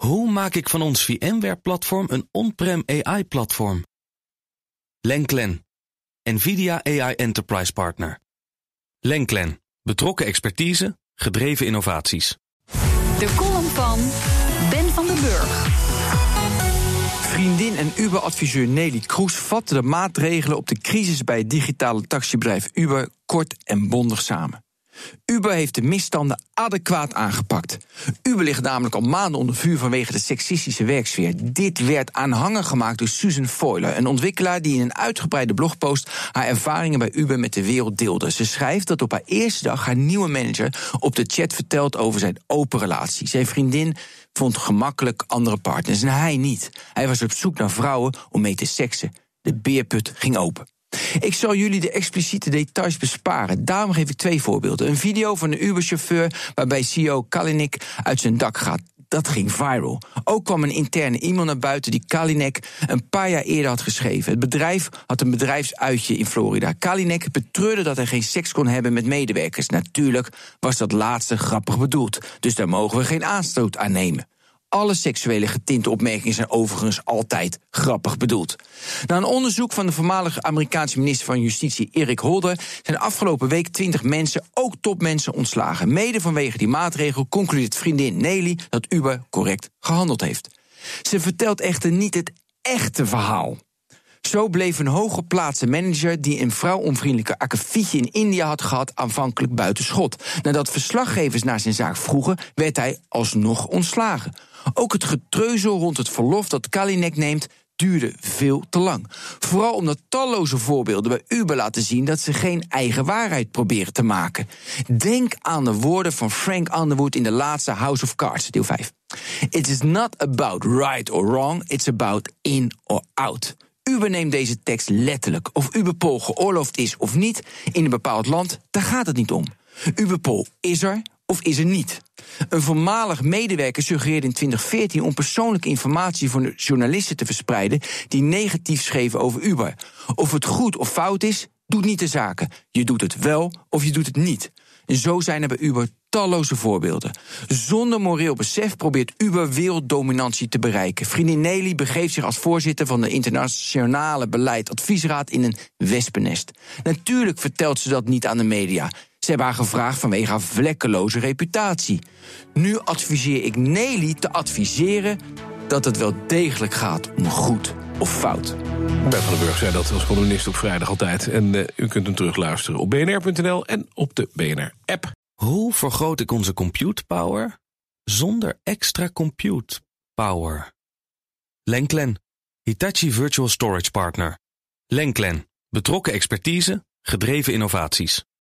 Hoe maak ik van ons VMware-platform een on-prem AI-platform? Lenklen, NVIDIA AI Enterprise Partner. Lenklen, betrokken expertise, gedreven innovaties. De column van Ben van den Burg. Vriendin en Uber-adviseur Nelly Kroes vatte de maatregelen op de crisis bij het digitale taxibedrijf Uber kort en bondig samen. Uber heeft de misstanden adequaat aangepakt. Uber ligt namelijk al maanden onder vuur vanwege de seksistische werksfeer. Dit werd aanhanger gemaakt door Susan Foiler, een ontwikkelaar die in een uitgebreide blogpost haar ervaringen bij Uber met de wereld deelde. Ze schrijft dat op haar eerste dag haar nieuwe manager op de chat vertelt over zijn open relatie. Zijn vriendin vond gemakkelijk andere partners en hij niet. Hij was op zoek naar vrouwen om mee te seksen. De beerput ging open. Ik zal jullie de expliciete details besparen. Daarom geef ik twee voorbeelden. Een video van een Uber-chauffeur waarbij CEO Kalinik uit zijn dak gaat. Dat ging viral. Ook kwam een interne e-mail naar buiten die Kalinek een paar jaar eerder had geschreven. Het bedrijf had een bedrijfsuitje in Florida. Kalinek betreurde dat hij geen seks kon hebben met medewerkers. Natuurlijk was dat laatste grappig bedoeld, dus daar mogen we geen aanstoot aan nemen. Alle seksuele getinte opmerkingen zijn overigens altijd grappig bedoeld. Na een onderzoek van de voormalige Amerikaanse minister van Justitie Erik Holder zijn afgelopen week 20 mensen, ook topmensen, ontslagen. Mede vanwege die maatregel concludeert vriendin Nelly dat Uber correct gehandeld heeft. Ze vertelt echter niet het echte verhaal. Zo bleef een hooggeplaatste manager die een vrouwonvriendelijke akkefietje in India had gehad aanvankelijk buiten schot. Nadat verslaggevers naar zijn zaak vroegen, werd hij alsnog ontslagen. Ook het getreuzel rond het verlof dat Kalinek neemt duurde veel te lang. Vooral omdat talloze voorbeelden bij Uber laten zien dat ze geen eigen waarheid proberen te maken. Denk aan de woorden van Frank Underwood in de laatste House of Cards, deel 5. It is not about right or wrong, it's about in or out. Uber neemt deze tekst letterlijk. Of Uberpol geoorloofd is of niet in een bepaald land, daar gaat het niet om. Uberpol is er of is er niet. Een voormalig medewerker suggereerde in 2014 om persoonlijke informatie voor journalisten te verspreiden die negatief schreven over Uber. Of het goed of fout is, doet niet de zaken. Je doet het wel of je doet het niet. Zo zijn er bij Uber talloze voorbeelden. Zonder moreel besef probeert Uber werelddominantie te bereiken. Vriendin Nelly begeeft zich als voorzitter van de Internationale Beleid Adviesraad in een wespennest. Natuurlijk vertelt ze dat niet aan de media. Ze hebben haar gevraagd vanwege haar vlekkeloze reputatie. Nu adviseer ik Nelly te adviseren dat het wel degelijk gaat om goed of fout. Ben van den Burg zei dat als columnist op vrijdag altijd. En uh, u kunt hem terugluisteren op bnr.nl en op de BNR-app. Hoe vergroot ik onze compute power zonder extra compute power? Lenklen, Hitachi Virtual Storage Partner. Lenklen, betrokken expertise, gedreven innovaties.